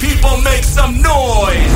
people make some noise.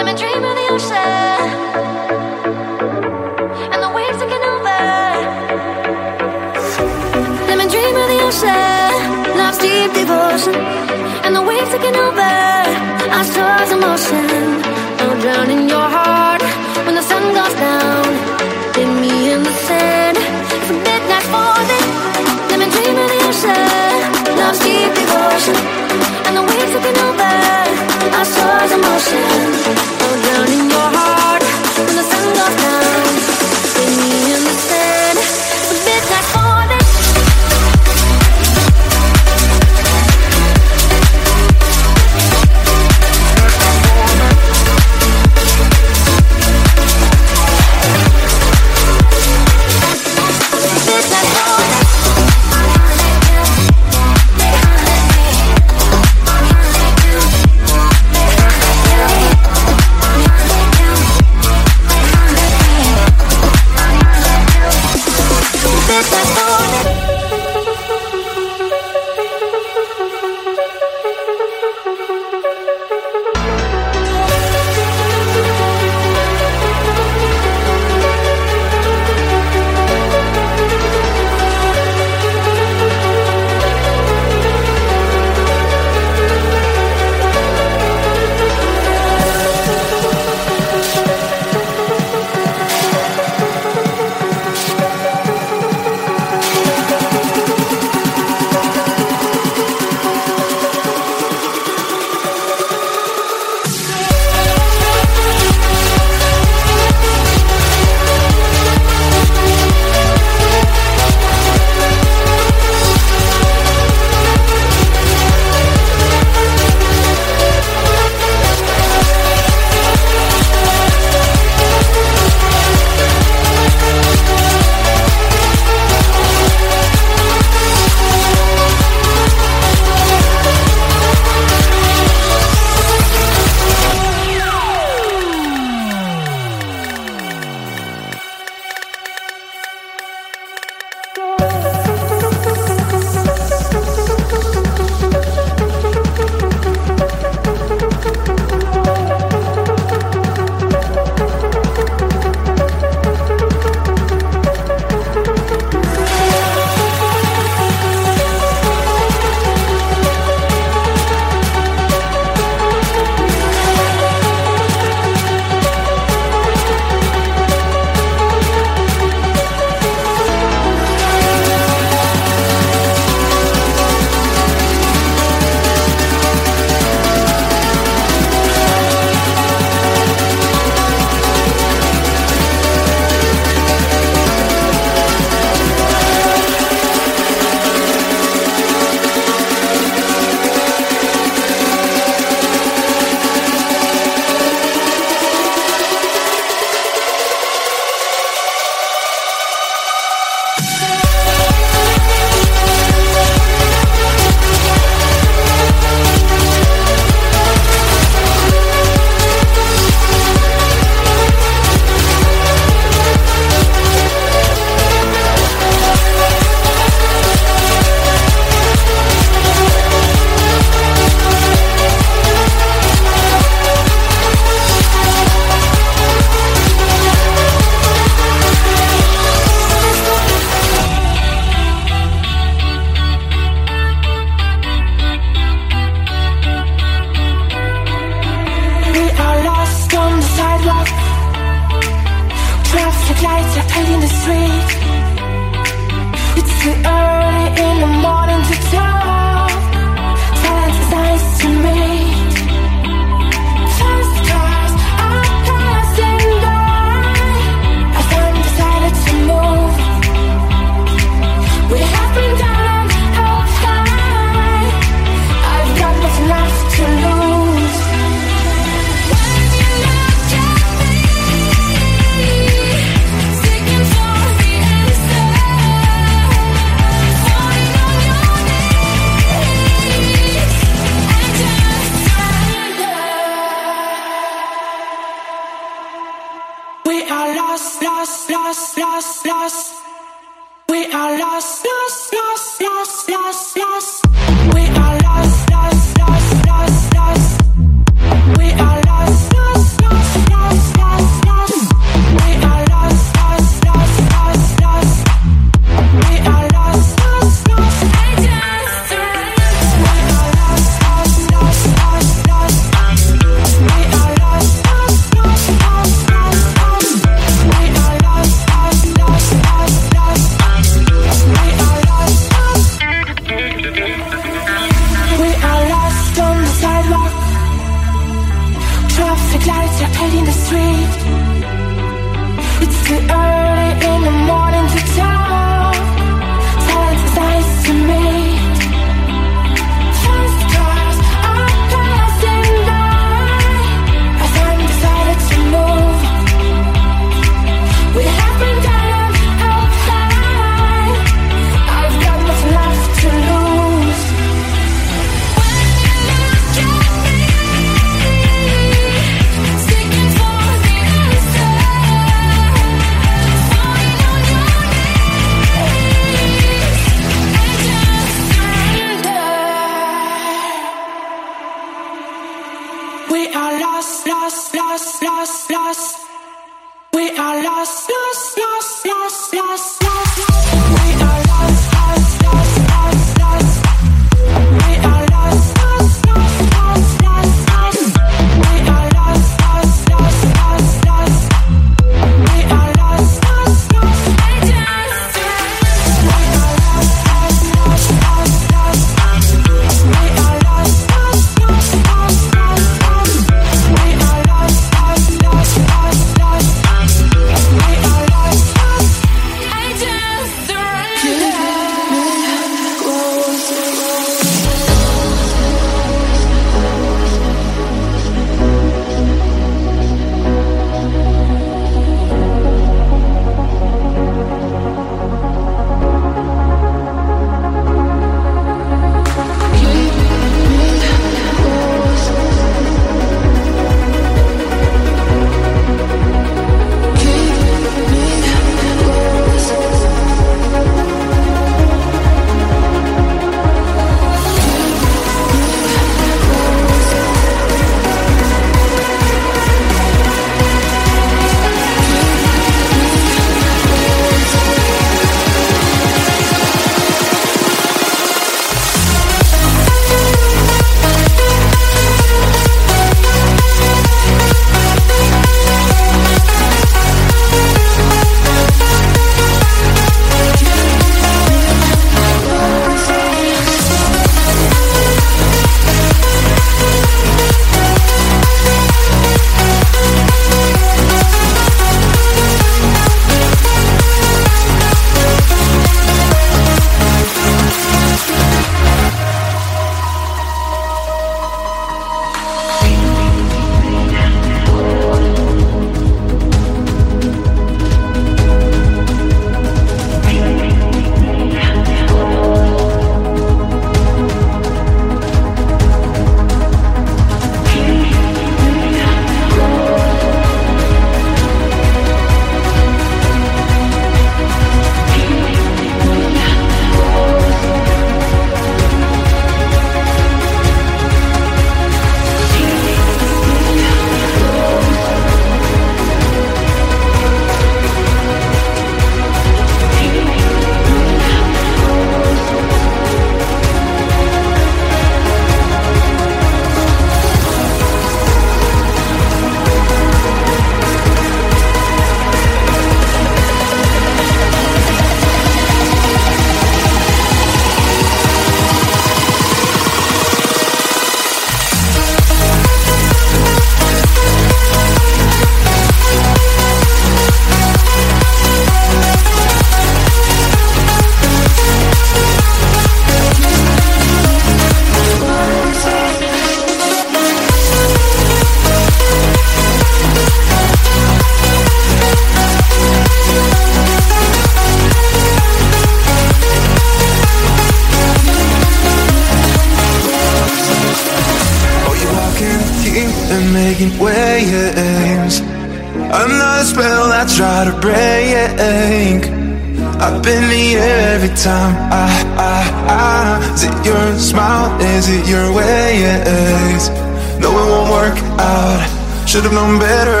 should've known better.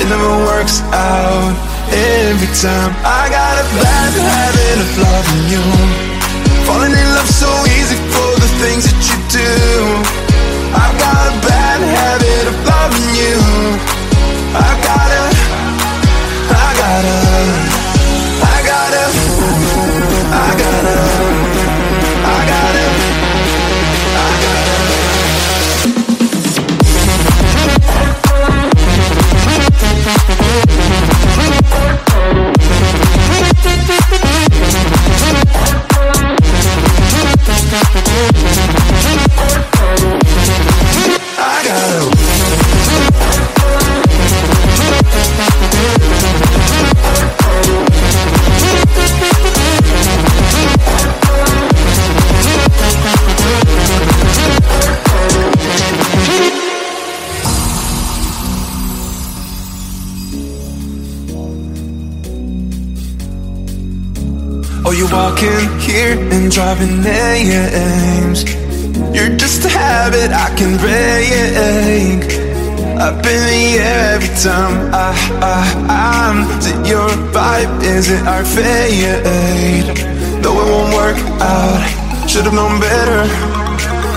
It never works out every time. I got Is it our fate? Though it won't work out Should've known better.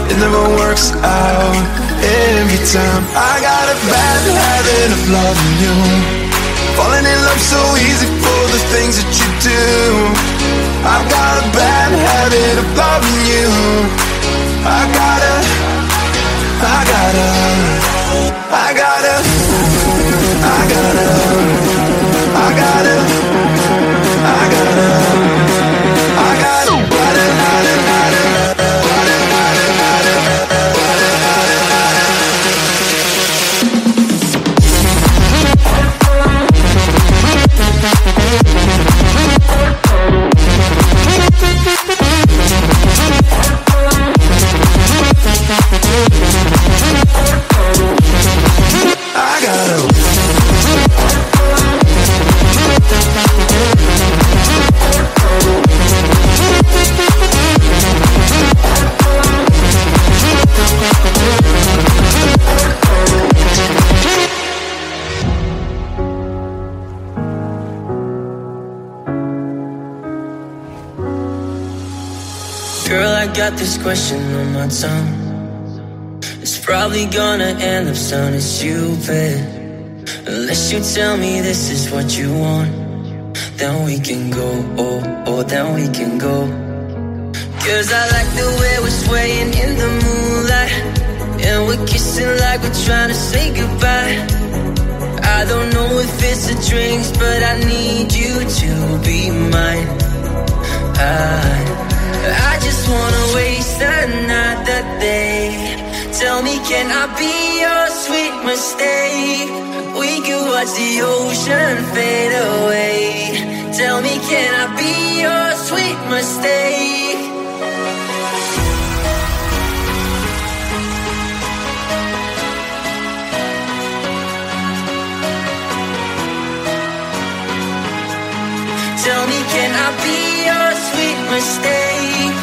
It never works out Every time. I got a bad habit of loving you. Falling in love so easy for the things that you do. I've got a bad habit of loving you. I gotta, I gotta I gotta, I gotta, question on my tongue. It's probably gonna end up sounding stupid. Unless you tell me this is what you want, then we can go. Oh, oh, then we can go. Cause I like the way we're swaying in the moonlight. And we're kissing like we're trying to say goodbye. I don't know if it's the drinks, but I need you to be mine. I just wanna waste another day. Tell me, can I be your sweet mistake? We could watch the ocean fade away. Tell me, can I be your sweet mistake? Tell me, can I be your sweet mistake?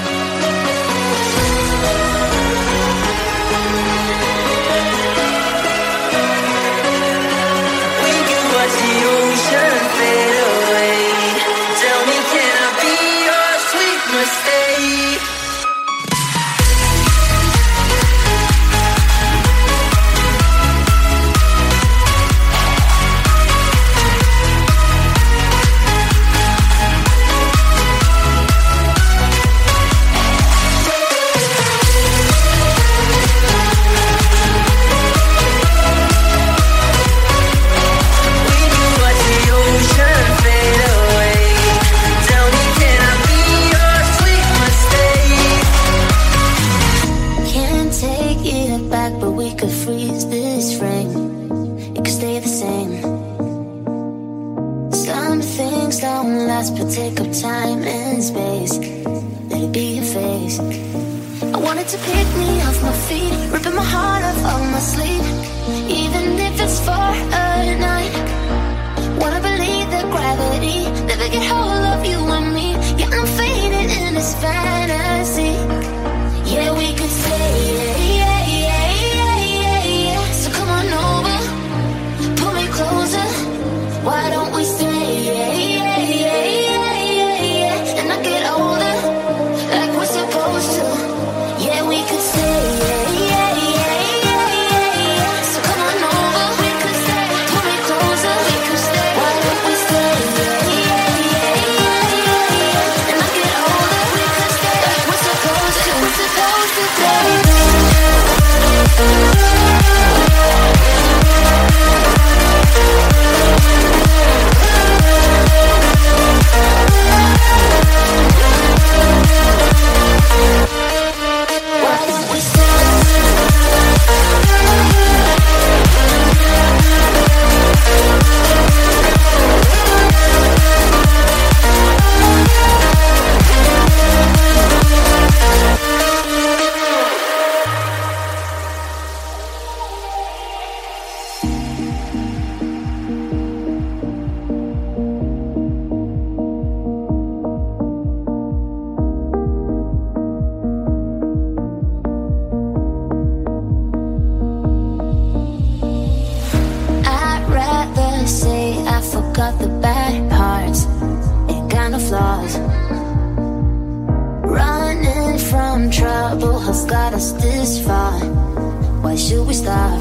we stop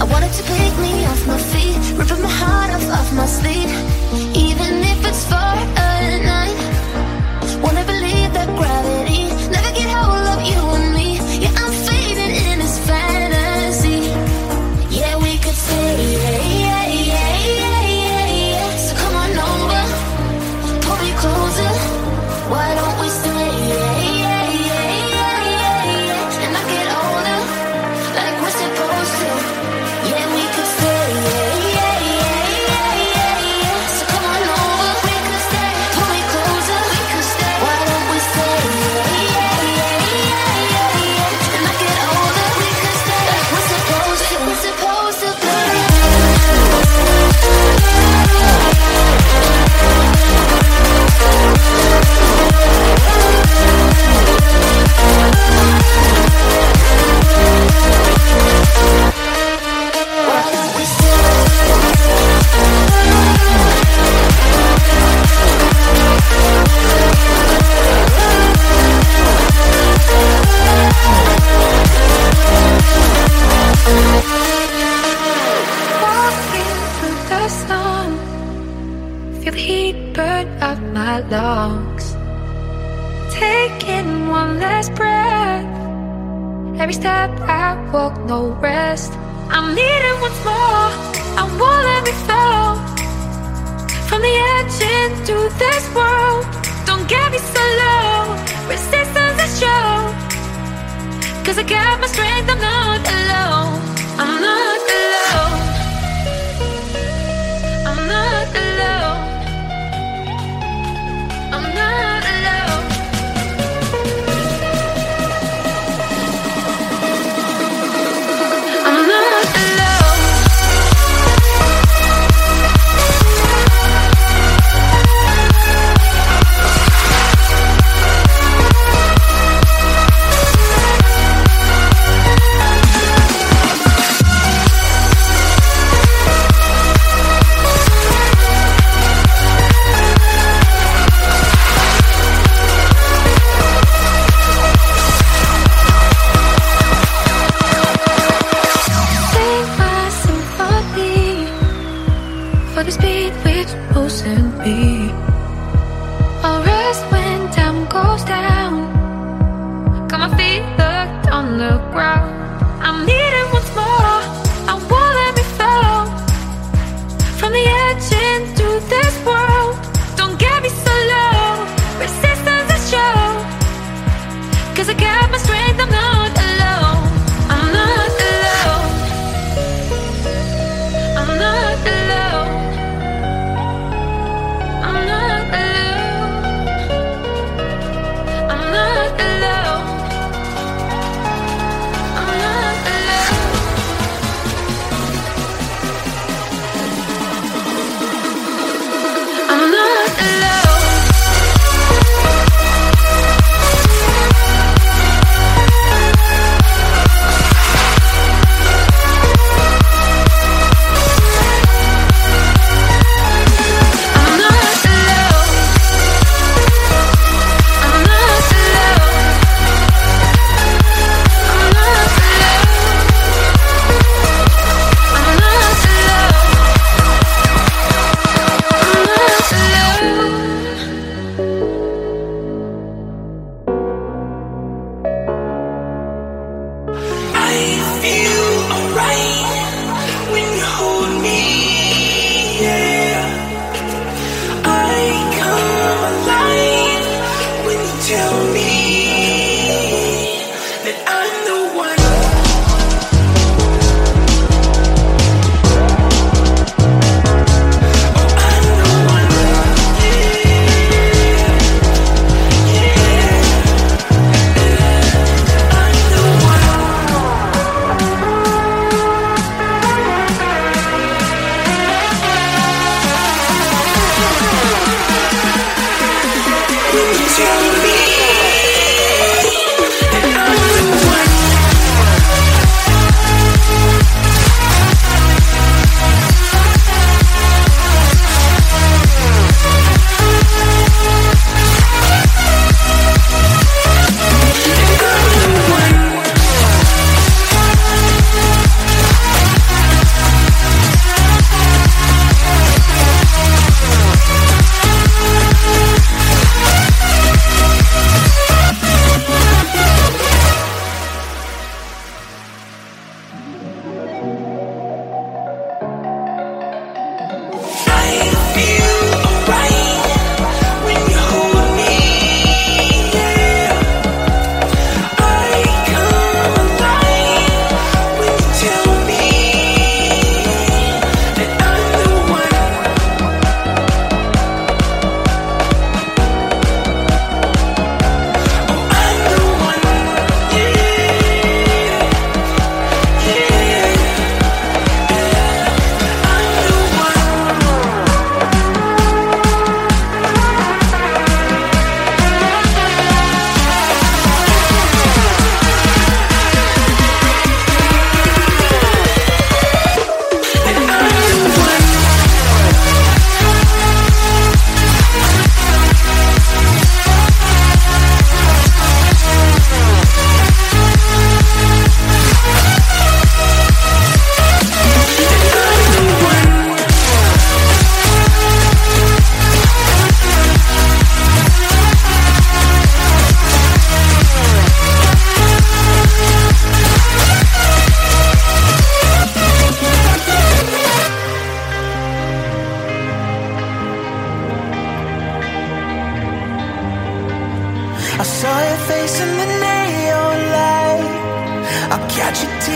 I wanted to pick me off my feet Ripping my heart off, off my sleeve. my lungs. Taking one last breath. Every step I walk, no rest. I'm needing once more. I won't let me fall. From the edge into this world. Don't get me so low. Resistance is show. Cause I got my strength, I'm not alone.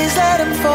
Tears, let them fall.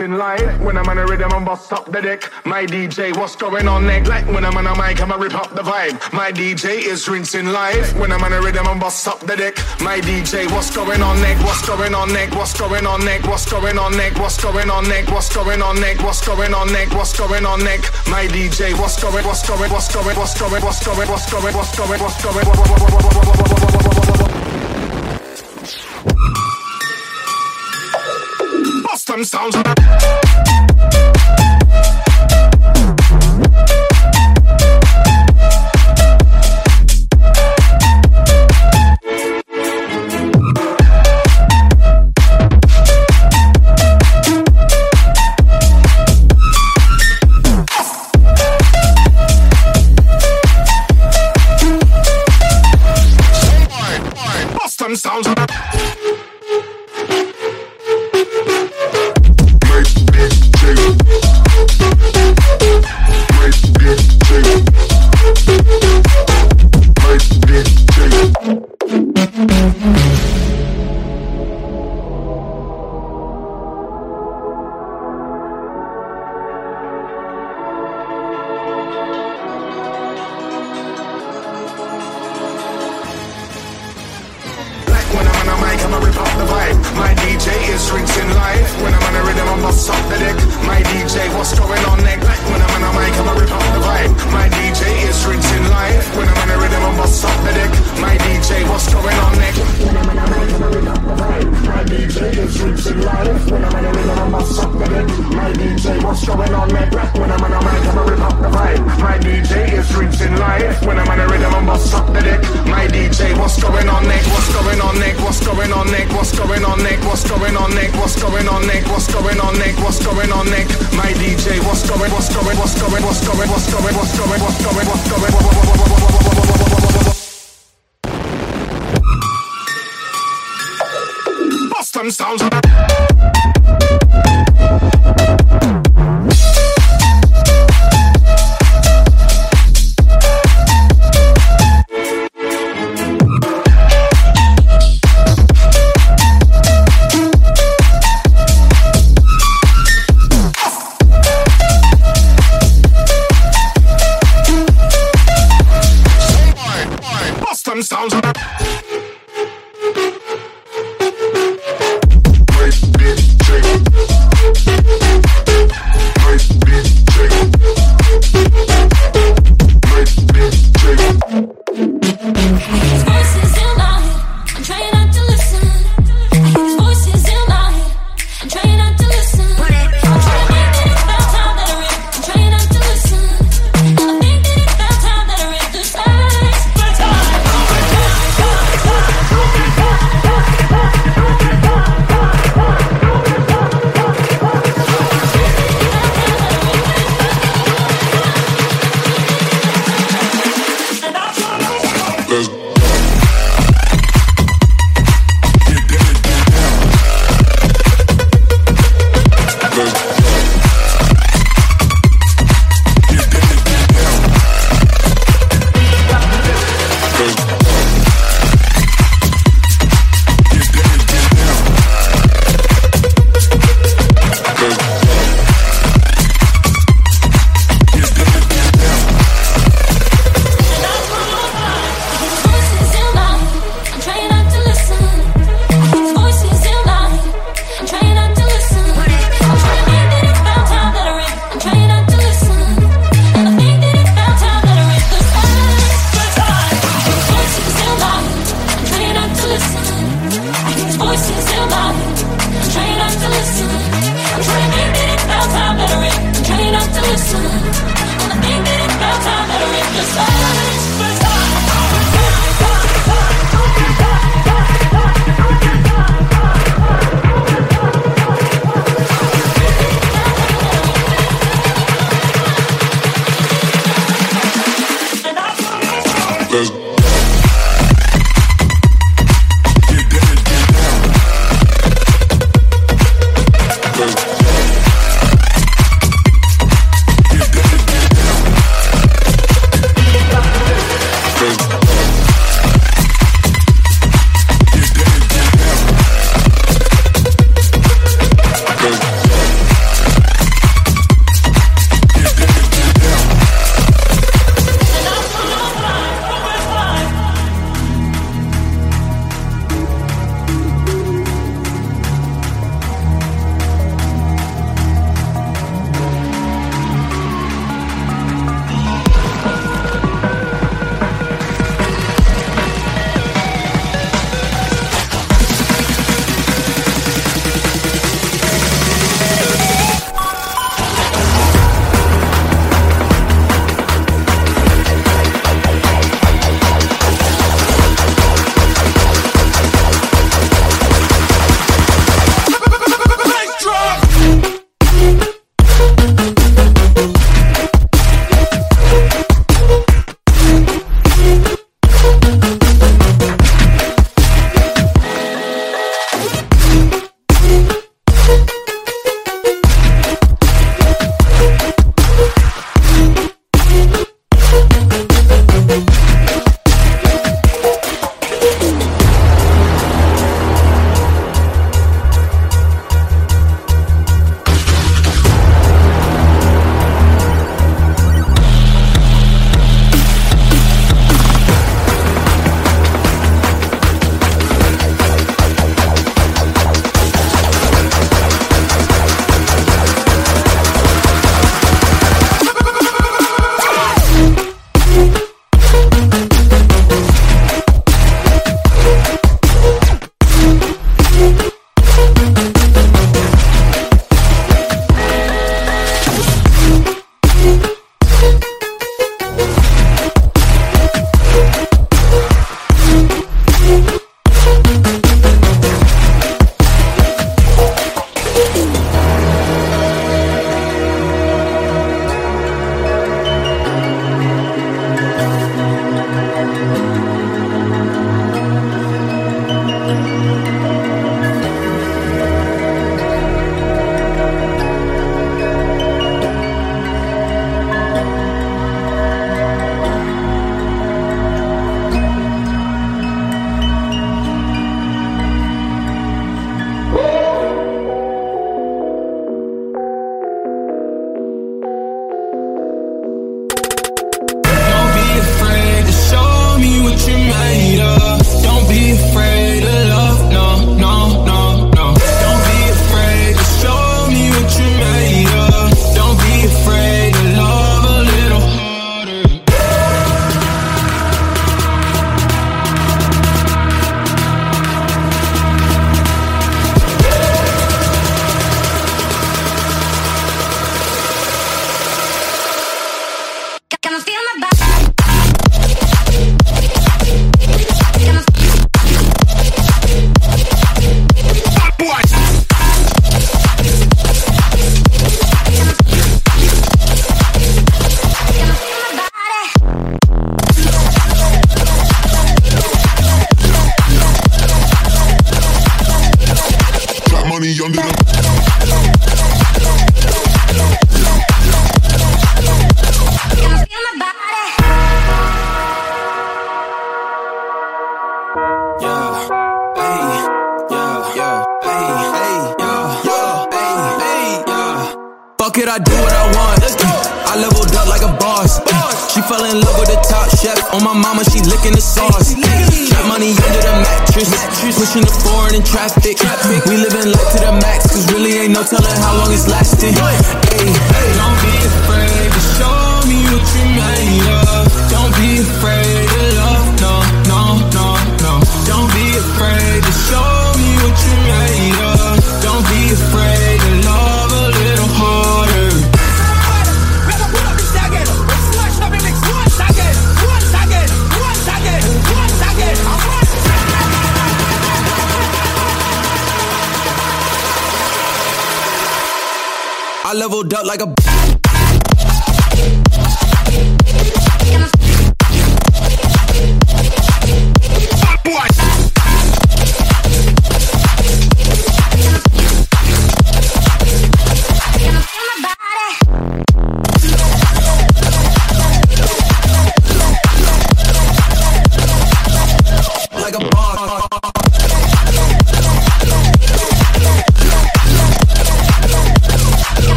in line. When I'm on a rhythm, I'm bust up the deck. My DJ, what's going on neck? Like when I'm on a mic, I'ma rip up the vibe. My DJ is rinsing live. When I'm on a rhythm, I'm bust up the deck. My DJ, what's going on neck? What's going on neck? What's going on neck? What's going on neck? What's going on neck? What's going on neck? What's going on neck? What's going on neck? My DJ, what's going? What's going? What's going? What's going? What's going? What's going? What's going? What's going? What's going? Bust them sounds.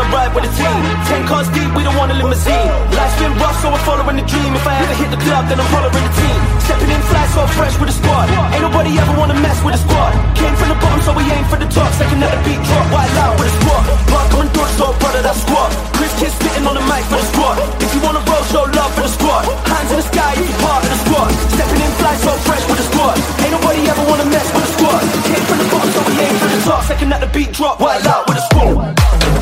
I ride with the team. Ten cars deep, we don't want a limousine. Life's been rough, so we're following the dream. If I ever hit the club, then I'm hollering the team. Stepping in fly, so fresh with the squad. Ain't nobody ever wanna mess with the squad. Came from the bottom, so we aim for the top. Second at the beat drop, wild out with the squad. Park on door, so brother, that squad. Chris Kidd spitting on the mic for the squad. If you wanna roll, show love for the squad. Hands in the sky if you're part of the squad. Stepping in fly, so fresh with the squad. Ain't nobody ever wanna mess with the squad. Came from the bottom, so we aim for the top. Second at the beat drop, wild out with the squad.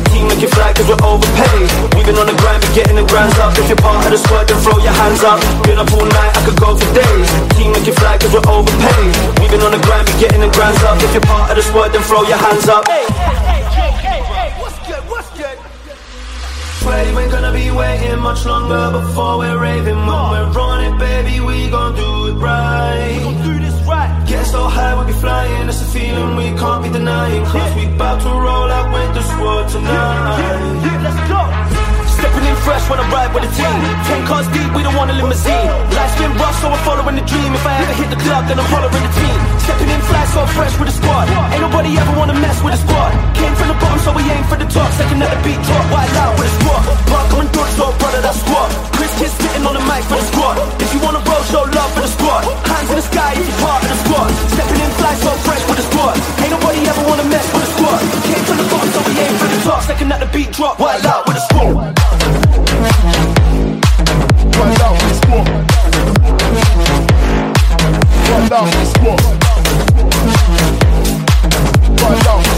Team make it fly cause we're overpaid. We've been on the grind, we're getting the grinds up. If you're part of the squad, then throw your hands up. Been up all night, I could go for days. Team make it fly cause we're overpaid. We've been on the grind, we're getting the grinds up. If you're part of the squad, then throw your hands up. Swear you ain't gonna be waiting much longer before we're raving. When we're on it, baby, we gon' do it right. We gon' do this right. Get so high, we'll be flying. That's a feeling we can't be denying. Cause we bout to roll out with the squad tonight. yeah let's go. Stepping in fresh when I ride with the team. Ten cars deep, we don't want a limousine. Life's been rough, so we're following the dream. If I ever hit the club, then I'm hollering the team. Stepping in fly, so fresh with the squad. Ain't nobody ever wanna mess with the squad. Came from the bottom, so we aim for the top. Second at the beat drop, wild out with the squad. Park on door, so brother, that squad. Chris Kidd spitting on the mic for the squad. If you wanna roll, show love for the squad. Hands in the sky if you're part of the squad. Stepping in fly, so fresh with the squad. Ain't nobody ever wanna mess with the squad. Came from the bottom, so we aim for the top. Second at the beat drop, wild out with the squad. Wild out with the squad. Wild out with the squad. Wild out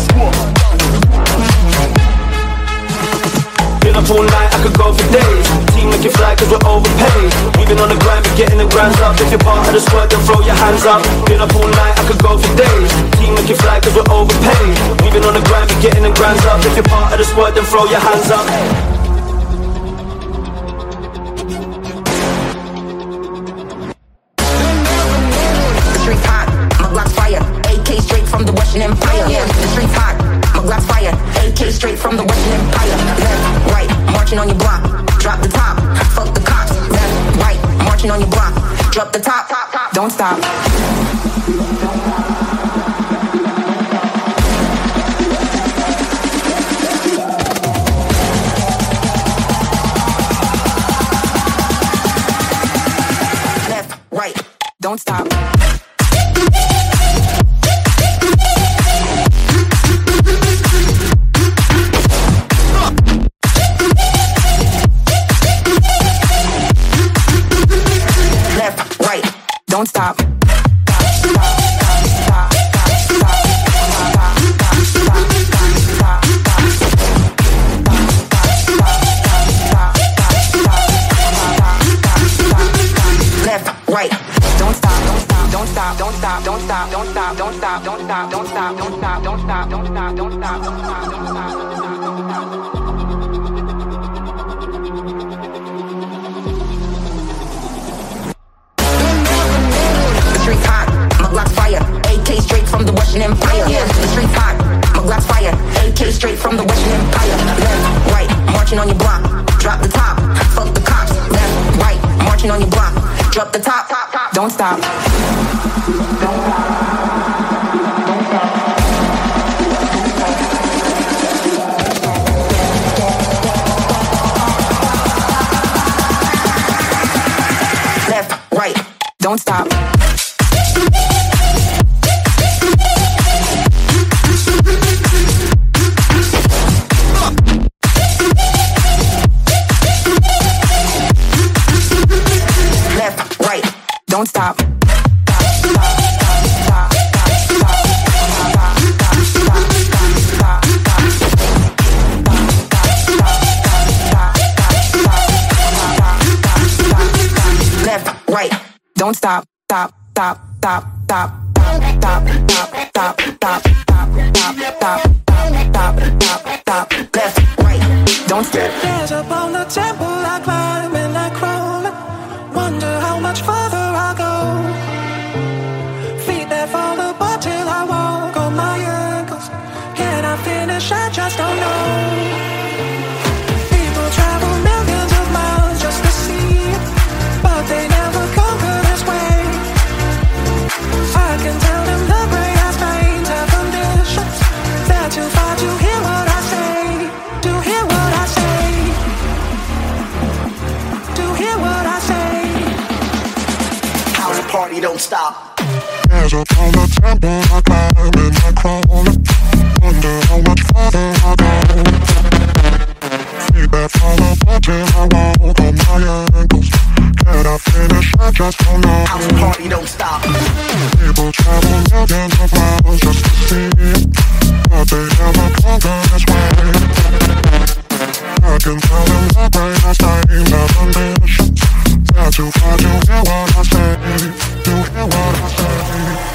Been up all night, I could go for days. Team make it fly cause we're overpaid. We've been on the grind, we're getting the grinds up. If you're part of the squad, then throw your hands up. Been up all night, I could go for days. Team make it fly cause we're overpaid. We've been on the grind, we're getting the grinds up. If you're part of the squad, then throw your hands up. Empire. Yeah, the streets hot, my Glock's fire. AK straight from the Russian Empire. Marching on your block. Drop the top, fuck the cops. Left, right, marching on your block. Drop the top. Left, right, don't stop. Left, right, don't stop. Stop, don't stop, don't stop, don't stop, don't stop, don't stop, don't stop, don't stop, don't stop, don't stop, don't stop. Hot, my Glock's fire. AK straight from the Russian Empire. Yeah, the streets hot, my Glock's fire. AK straight from the Russian Empire. Left, right, marching on your block. Drop the top, fuck the cops. Left, right, marching on your block. Drop the top, top, top. Don't stop. Left, stop. Stop. Stop. Stop. Stop. Stop. Stop. Stop. Stop. Stop. Stop. Stop. Stop. Don't stop. There's up on the temple I climb stop. As upon the temple I climb and I crawl Wonder how much further I go Feet that fall apart till I walk on my ankles Can I finish? I just don't know House party don't stop. People travel millions of miles just to see it But they never conquer this way I can tell them the greatest times and conditions Too far to hear what I say To hear what I say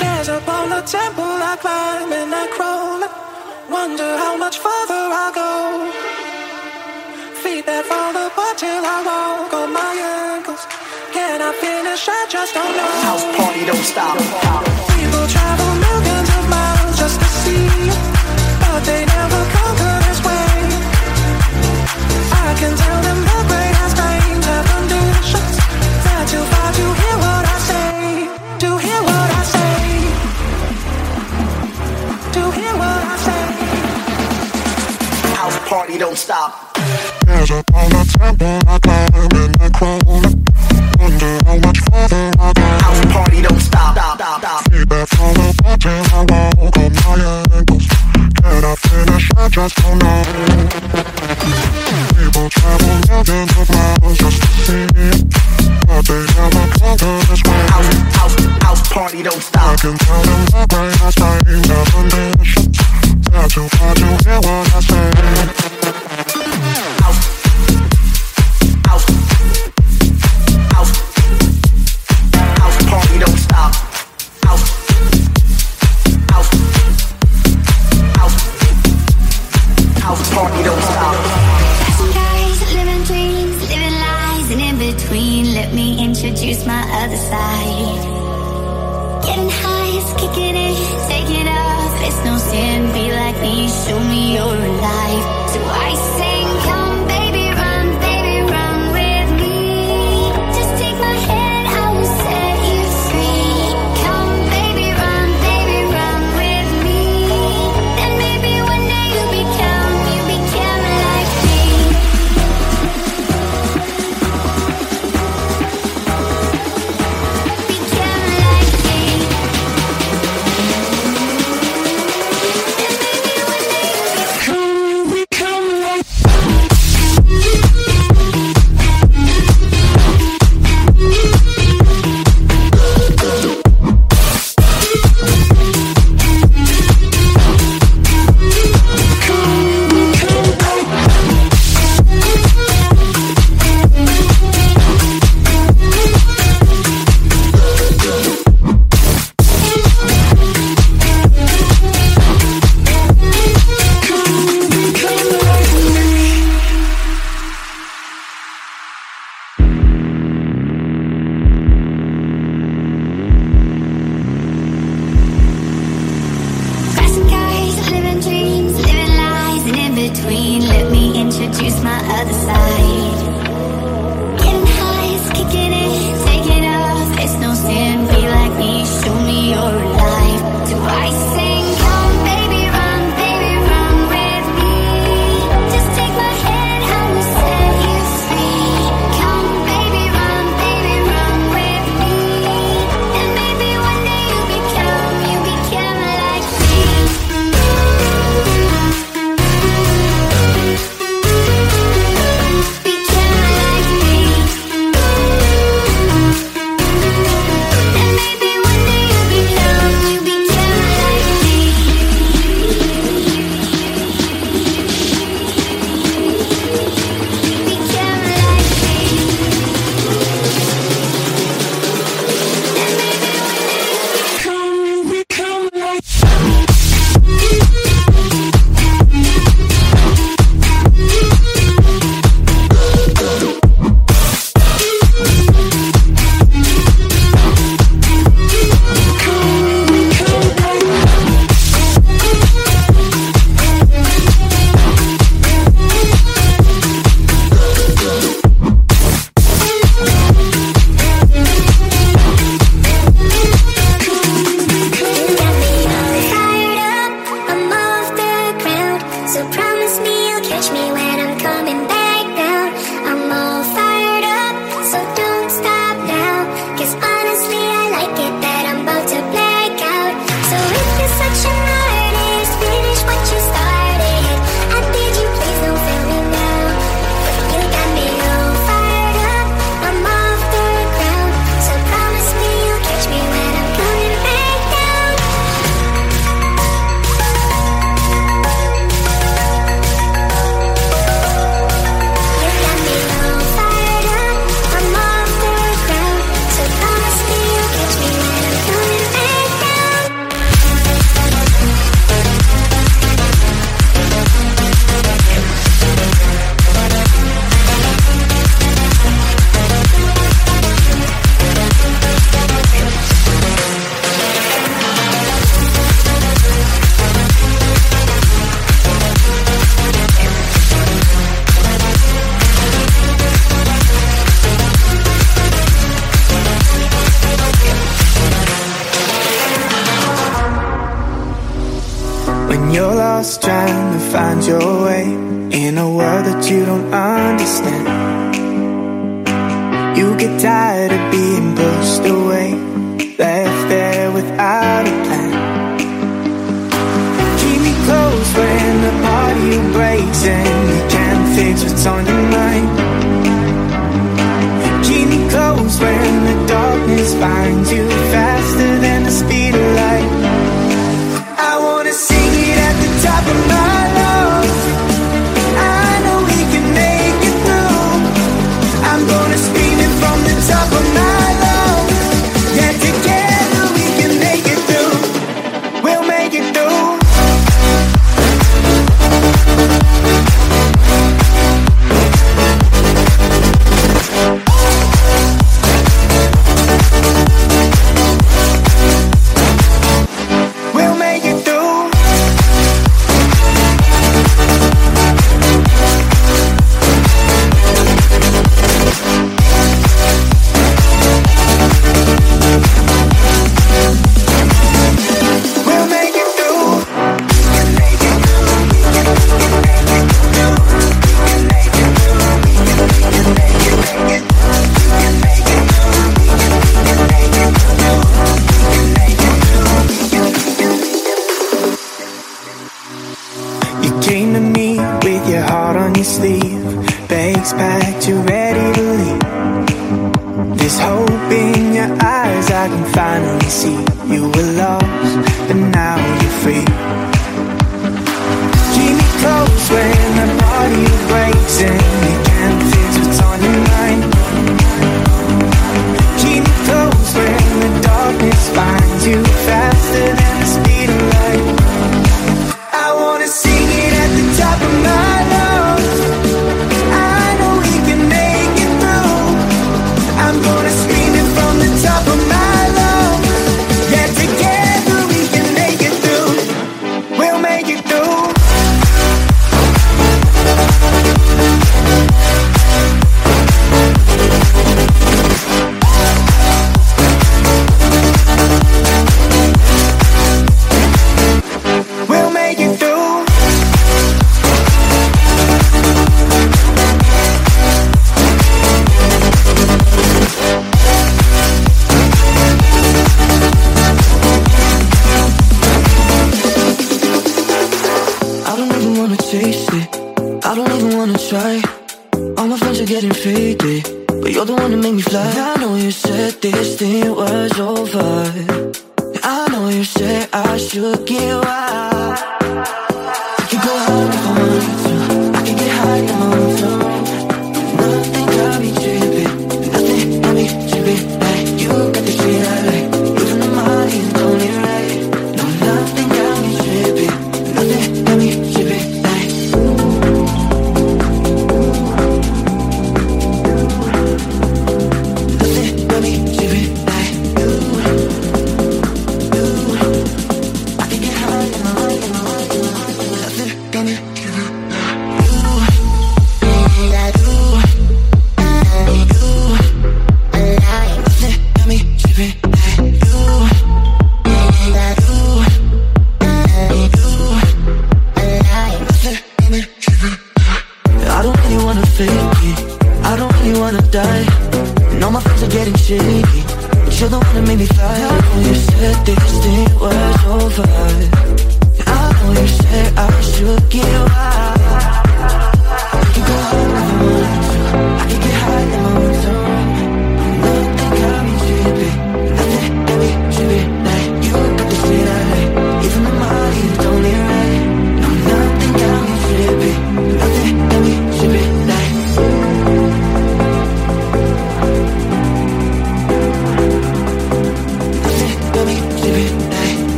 There's up on the temple I climb and I crawl. Wonder how much further I go. Feet that fall apart till I walk on my ankles. Can I finish? I just don't know. House party don't stop. People travel Don't stop. As upon the temple I climb crawl Wonder how much further I go House party don't stop. Stop, stop, stop. Fall apart till I walk on my ankles Can I finish? I just don't know People travel millions of miles just to see it But they never this way House, house, house party don't I can tell them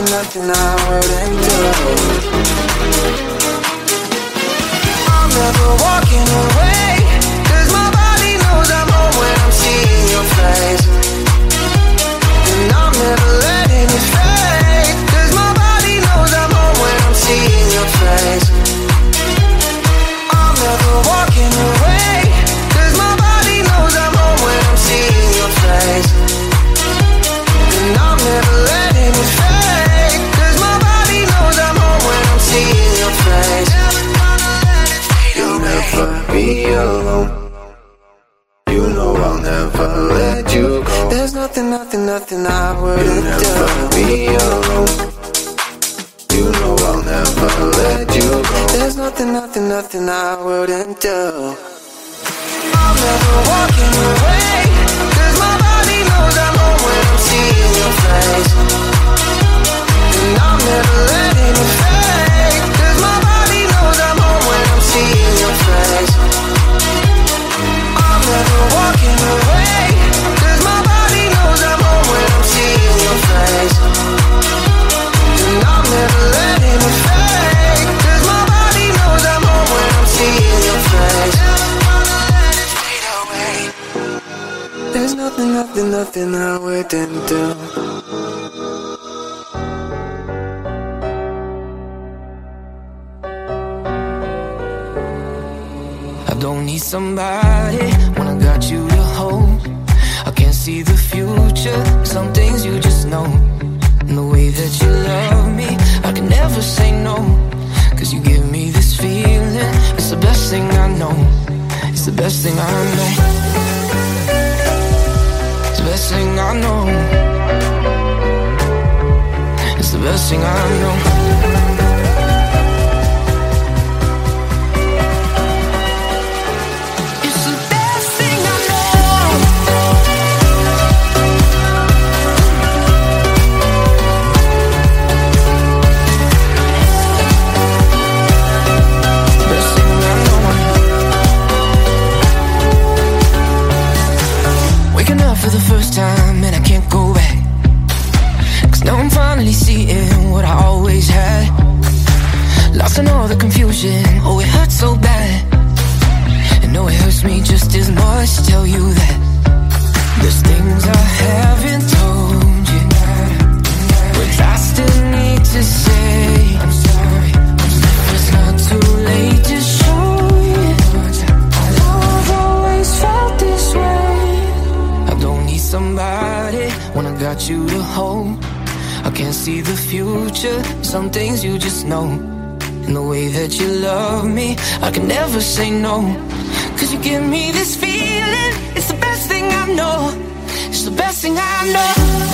nothing, nothing, nothing I wouldn't do. I'm never walking away. Cause my body knows I'm home when I'm seeing your face. Nothing, nothing, nothing I wouldn't never do. be alone. You know I'll never let you go. There's nothing, nothing, nothing I wouldn't do. I'm never walking away. Cause my body knows I'm home when I'm seeing your face. And I'm never letting it fade. Cause my body knows I'm home when I'm seeing your face. I'm never walking nothing, nothing, I wouldn't do. I don't need somebody when I got you to hold. I can't see the future, some things you just know. And the way that you love me, I can never say no. Cause you give me this feeling, it's the best thing I know. It's the best thing I know. It's the best thing I know. It's the best thing I know. First time and I can't go back. Cause now I'm finally seeing what I always had. Lost in all the confusion, oh, it hurts so bad. And no, it hurts me just as much tell you that there's things I haven't told you, but I still need to say. I'm sorry, it's not too late to show got you to hold. I can't see the future, some things you just know. And the way that you love me, I can never say no. Cause you give me this feeling, it's the best thing I know. It's the best thing I know.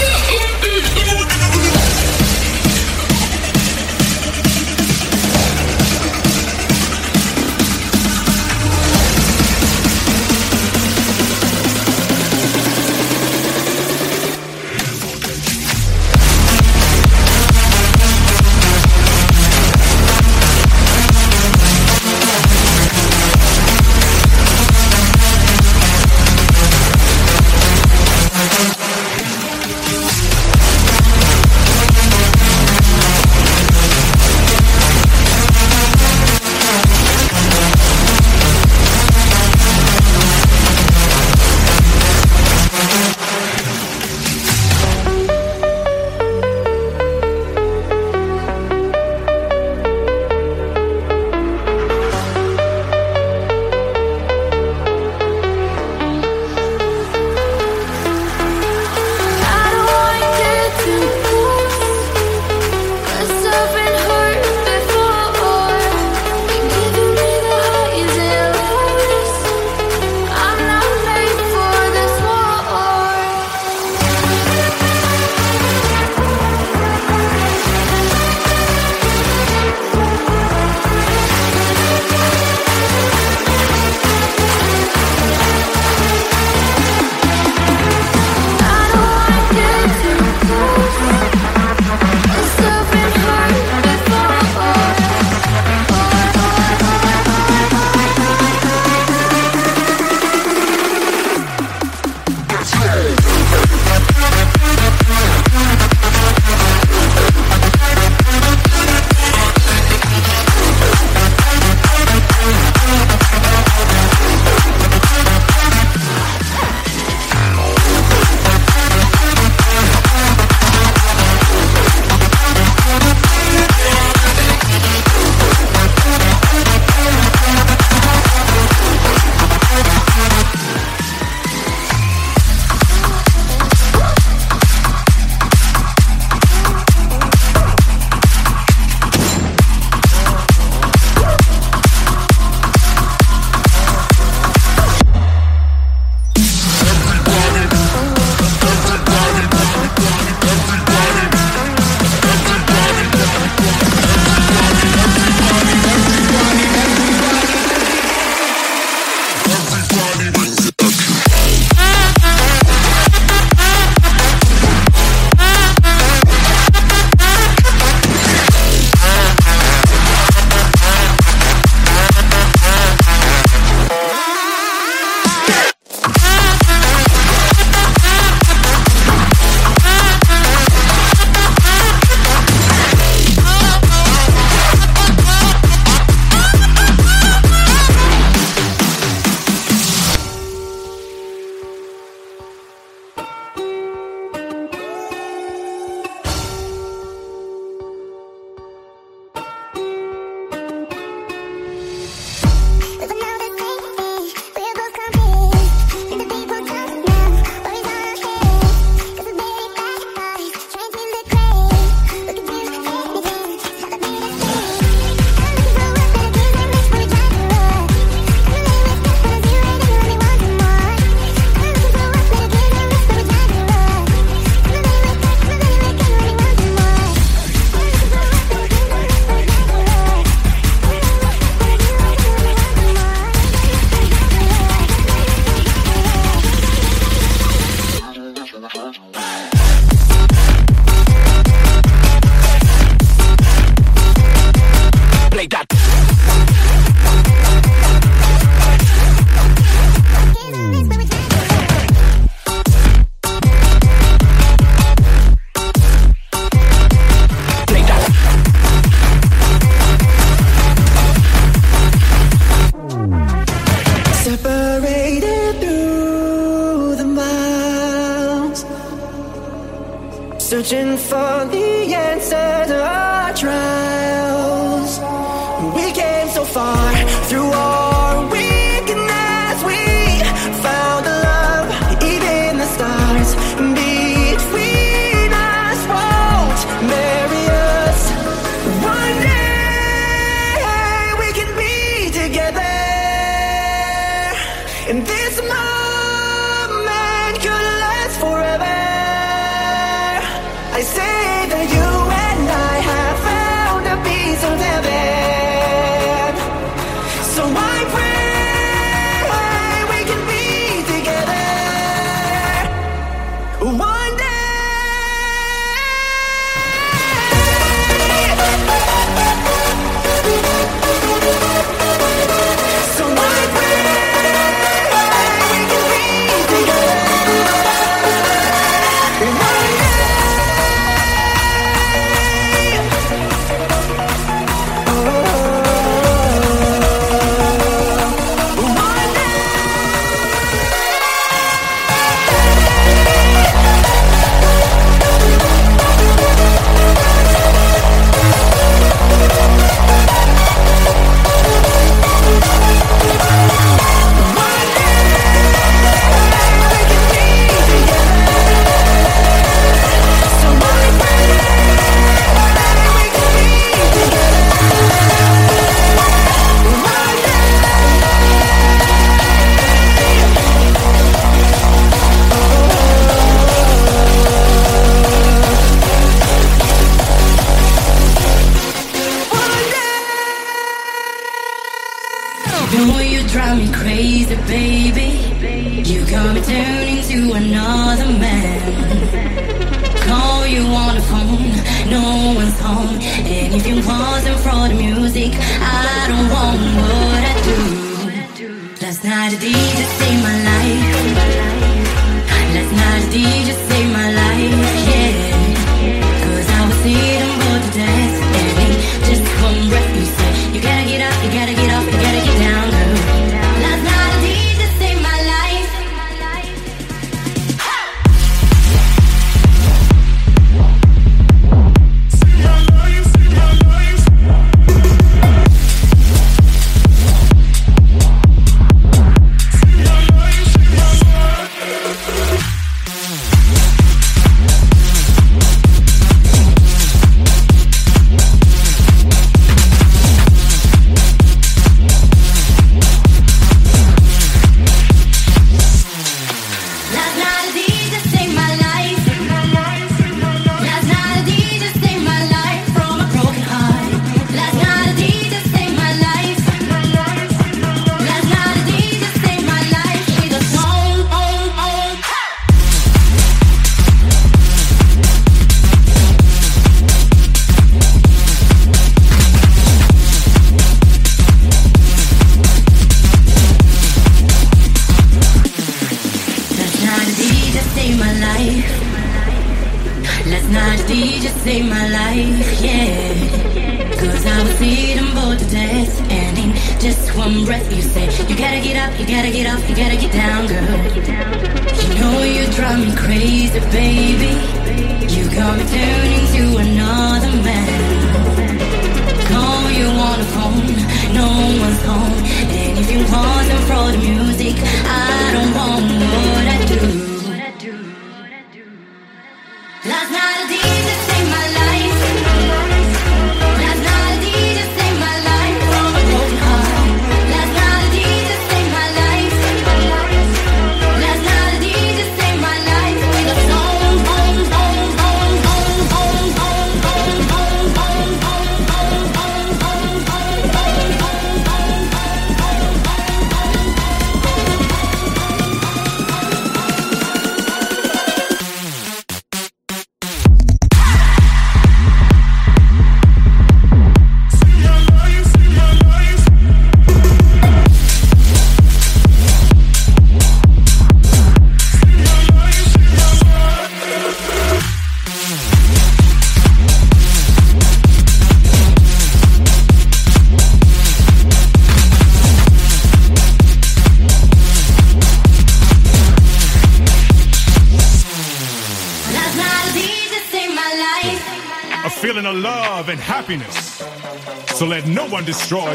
Yeah.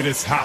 it's hot.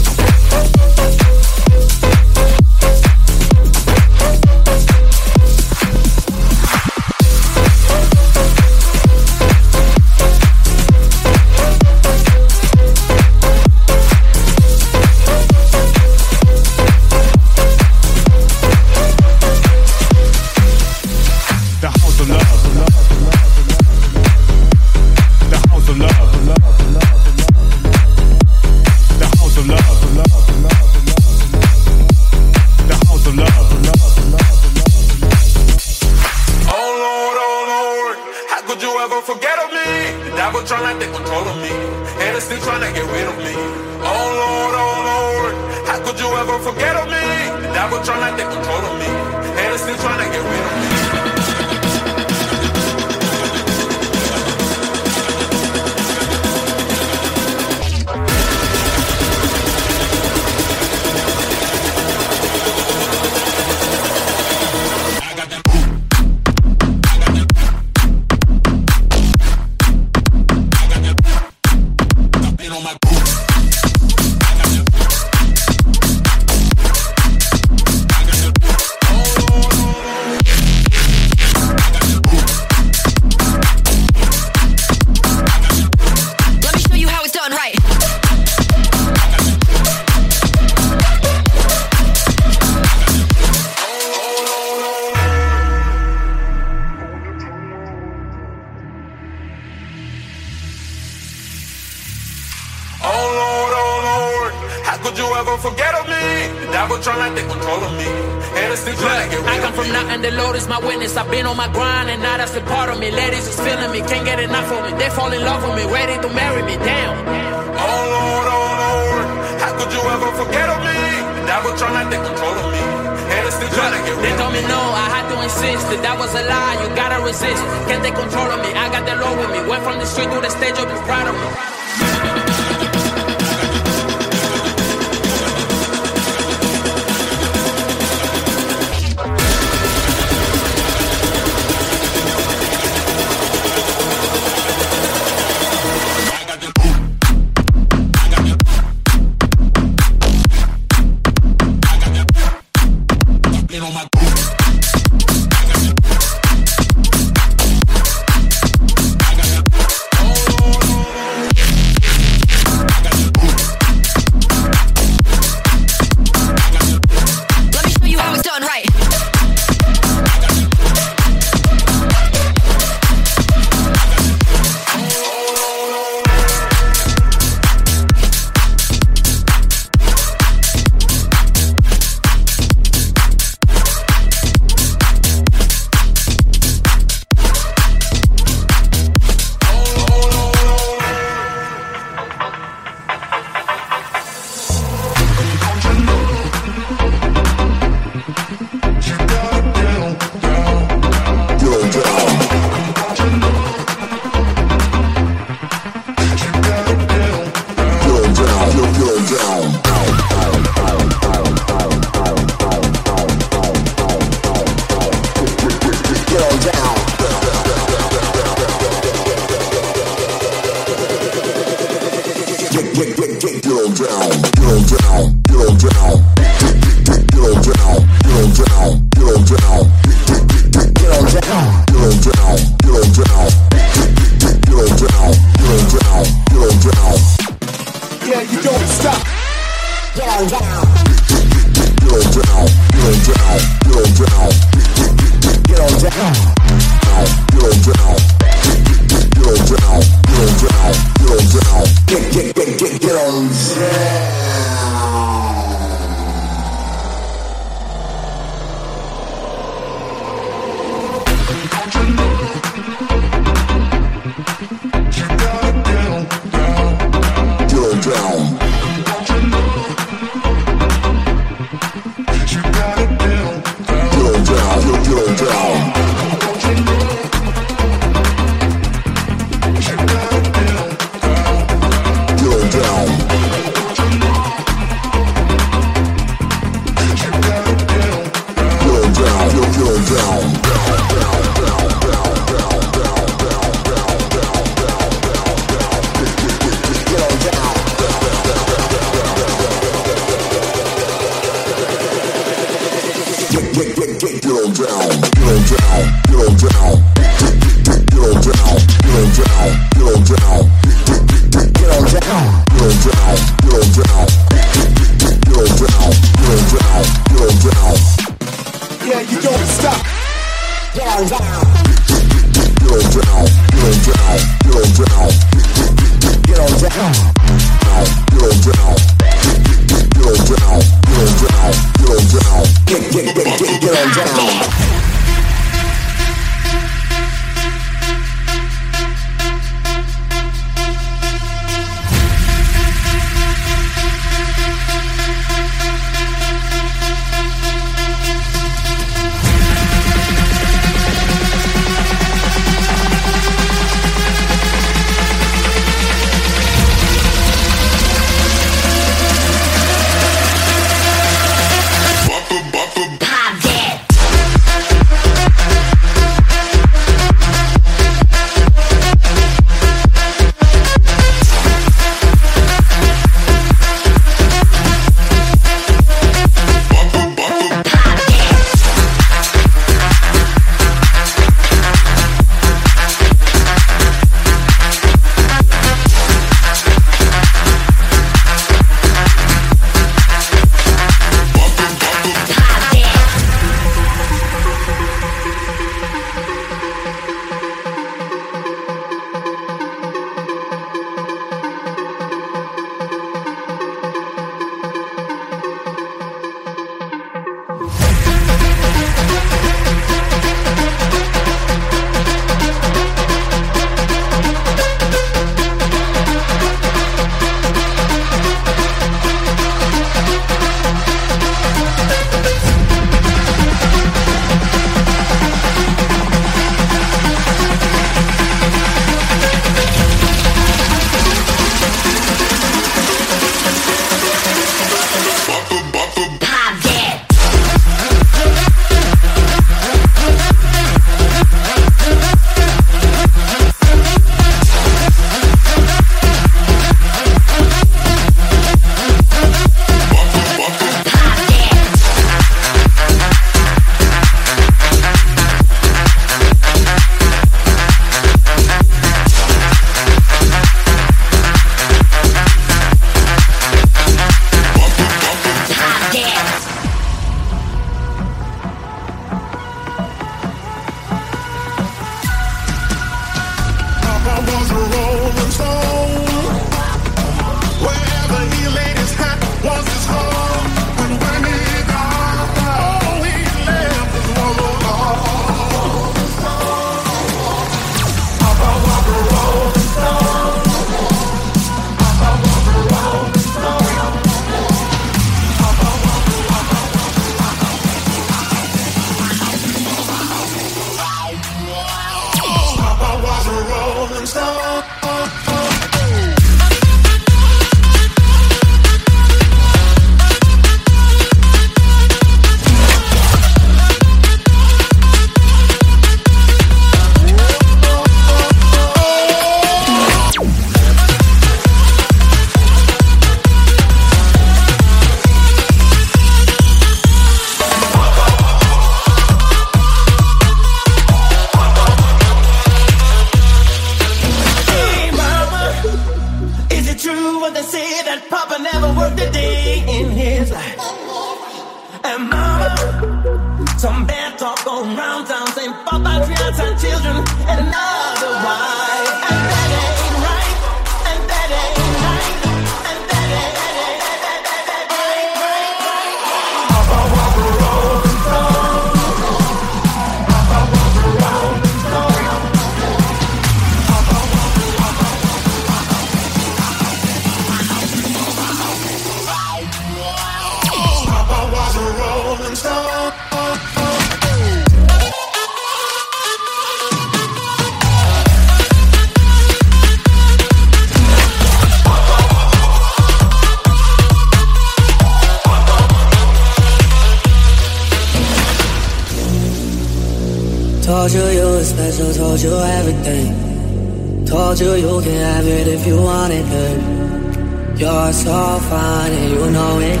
Were told you everything. Told you you can have it if you want it, babe. You're so fine and you know it.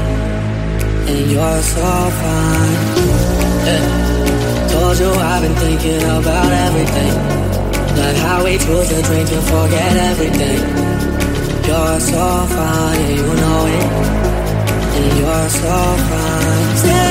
And you're so fine. Yeah. Told you I've been thinking about everything. Like how we choose to drink and forget everything. You're so fine, and you know it. And you're so fine.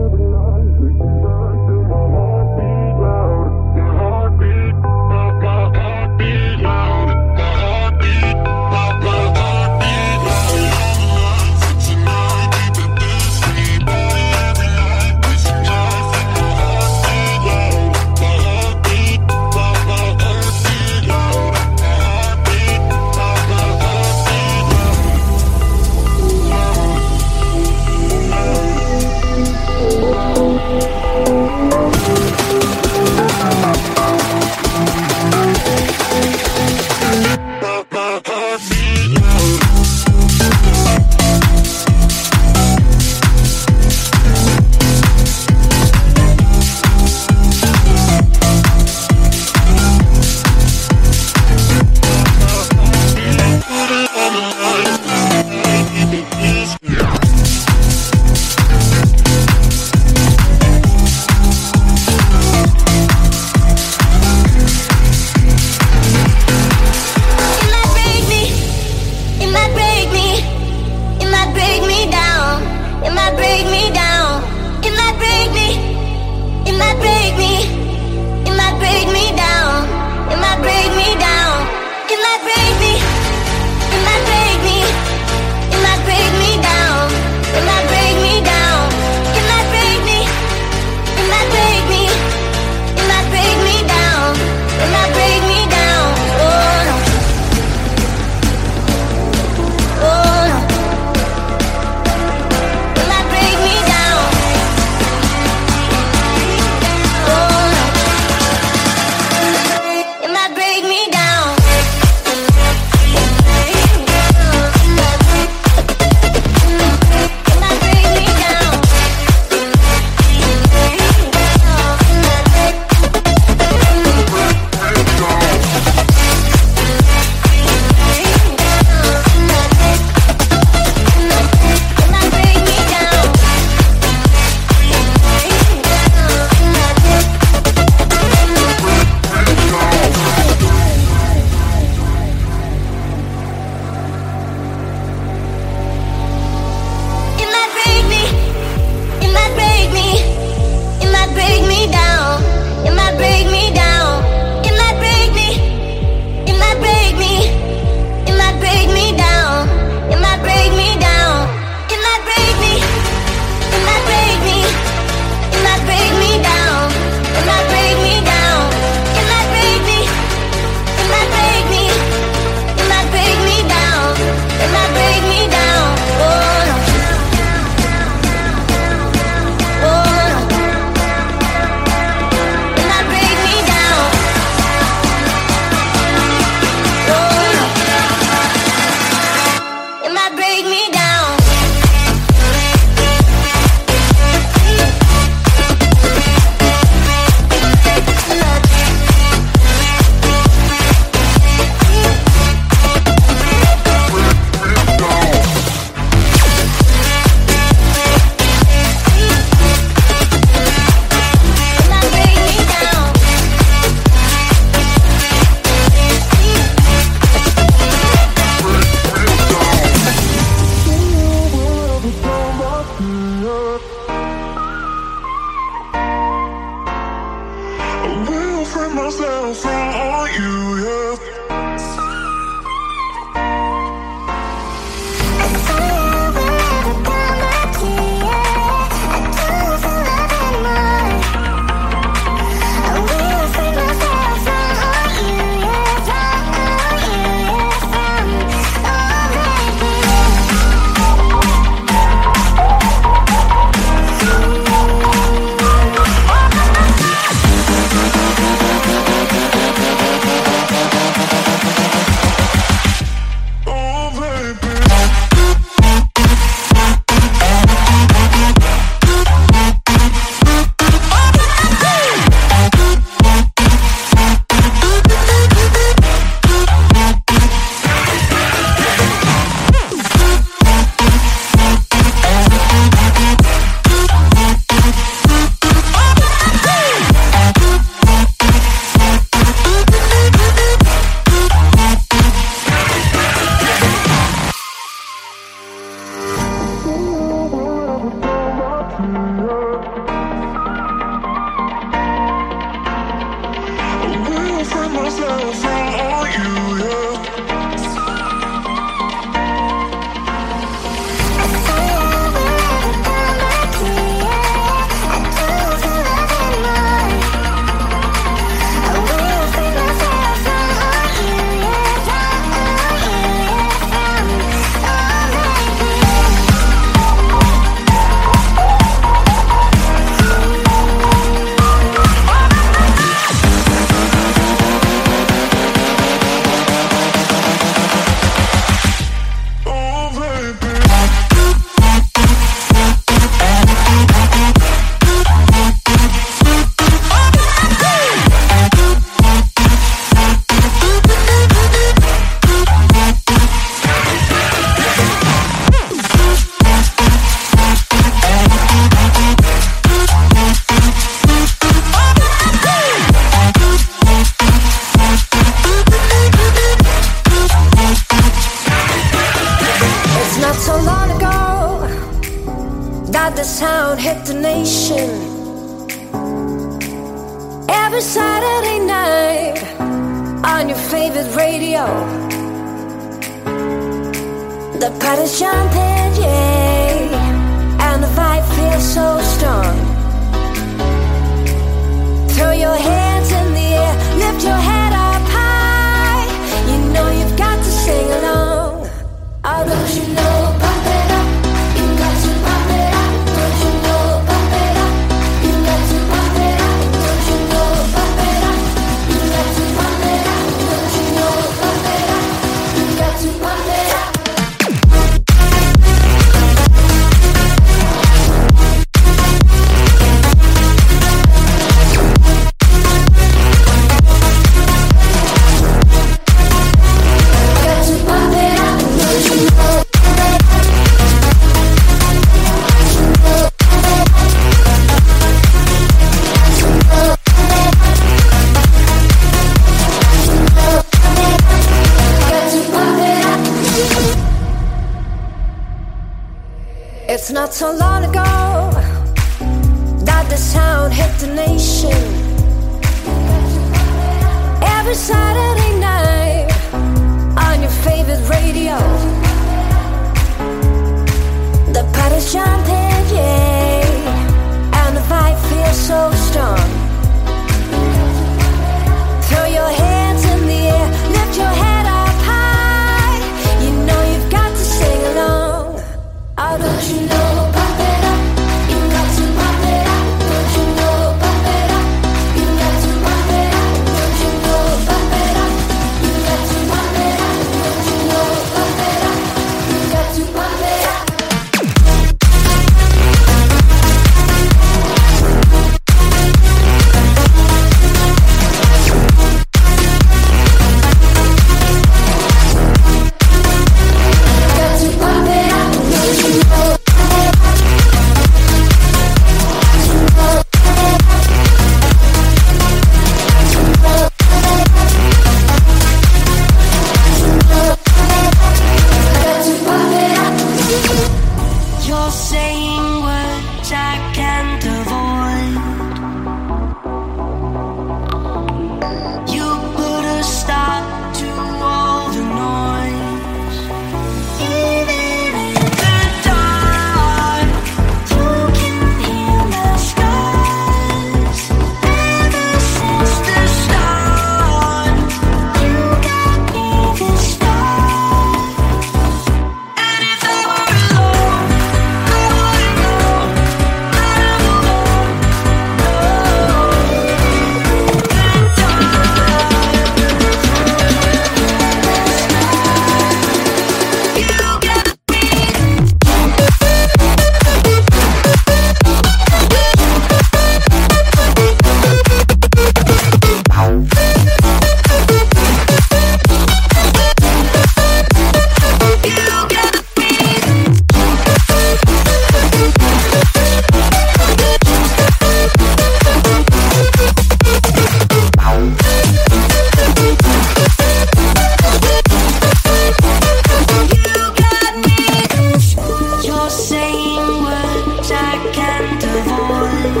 You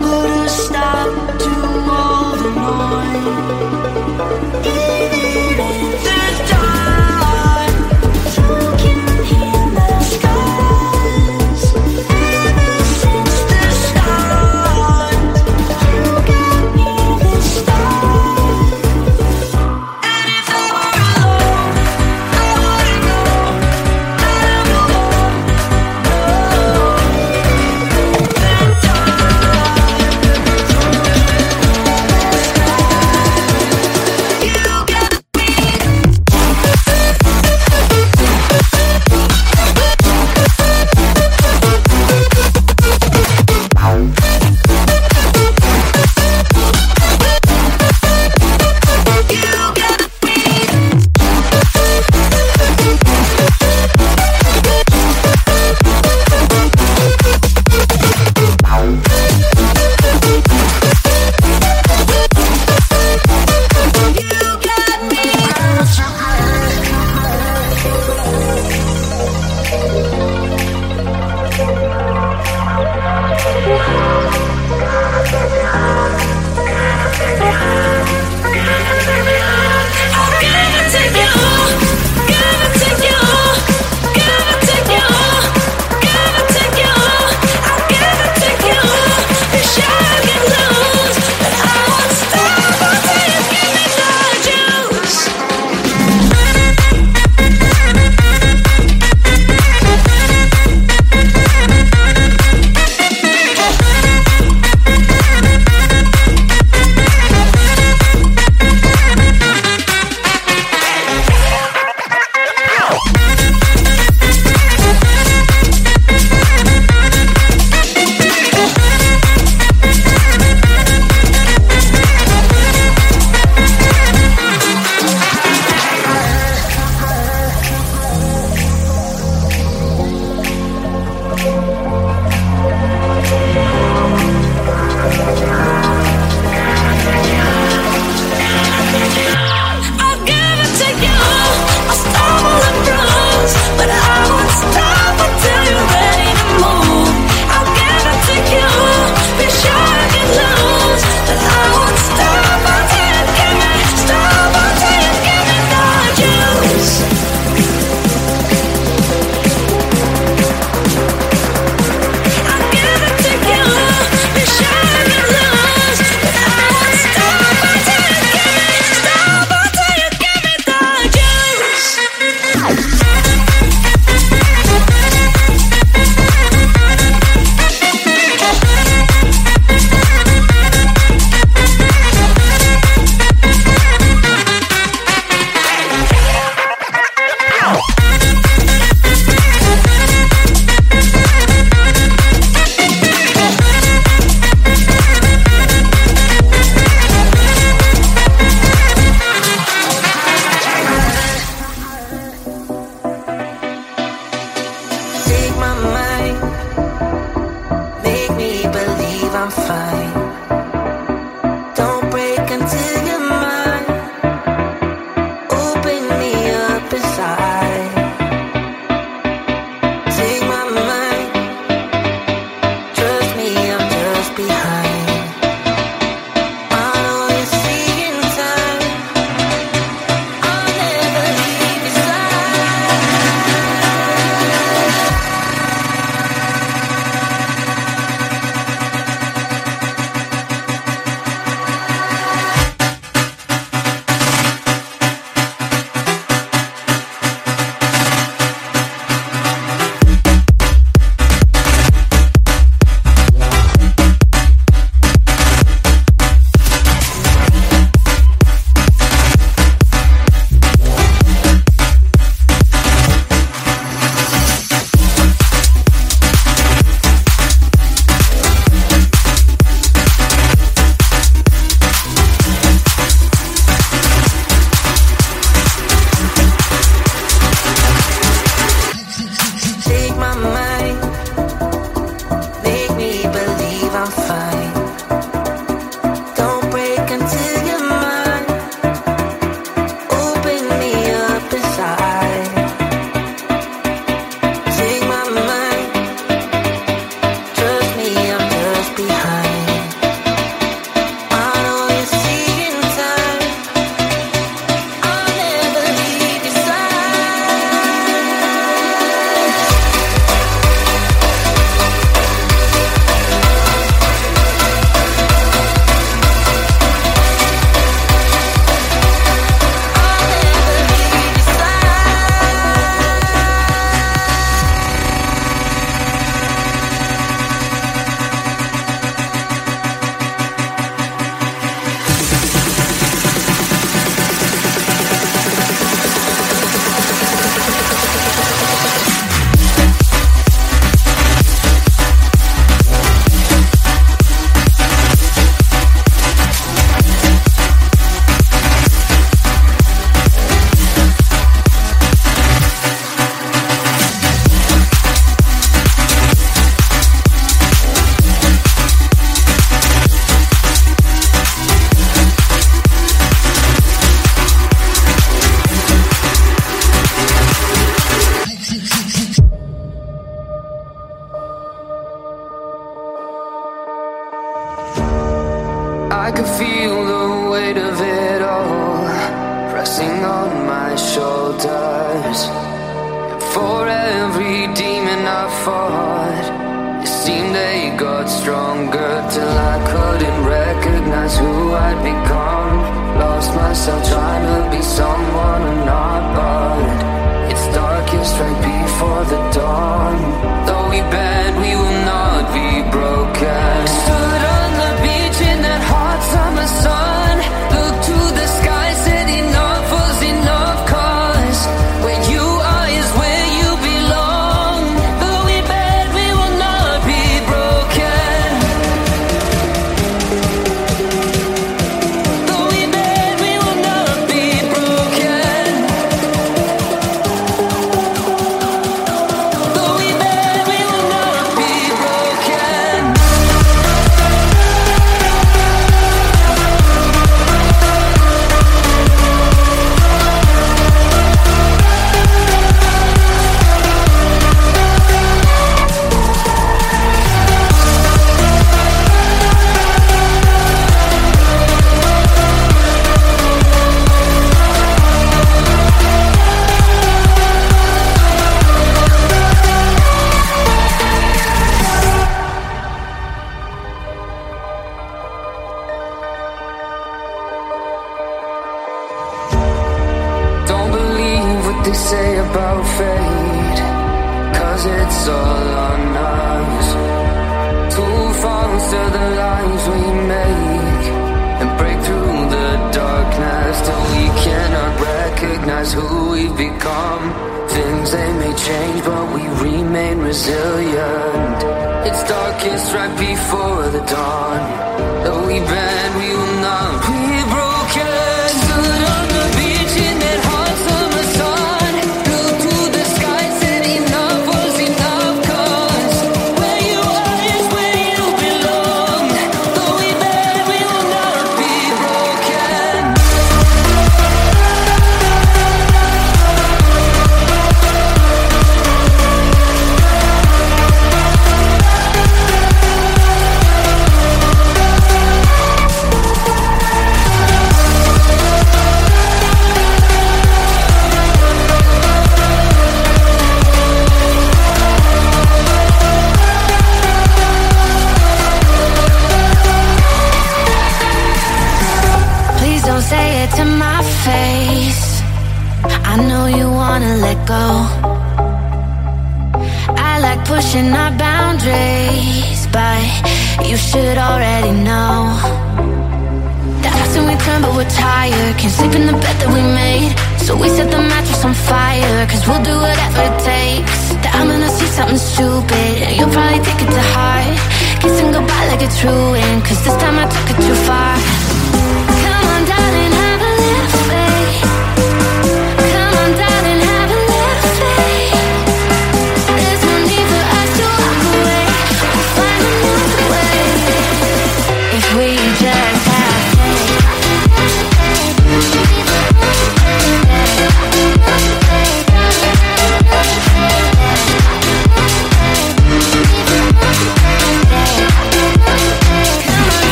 put a stop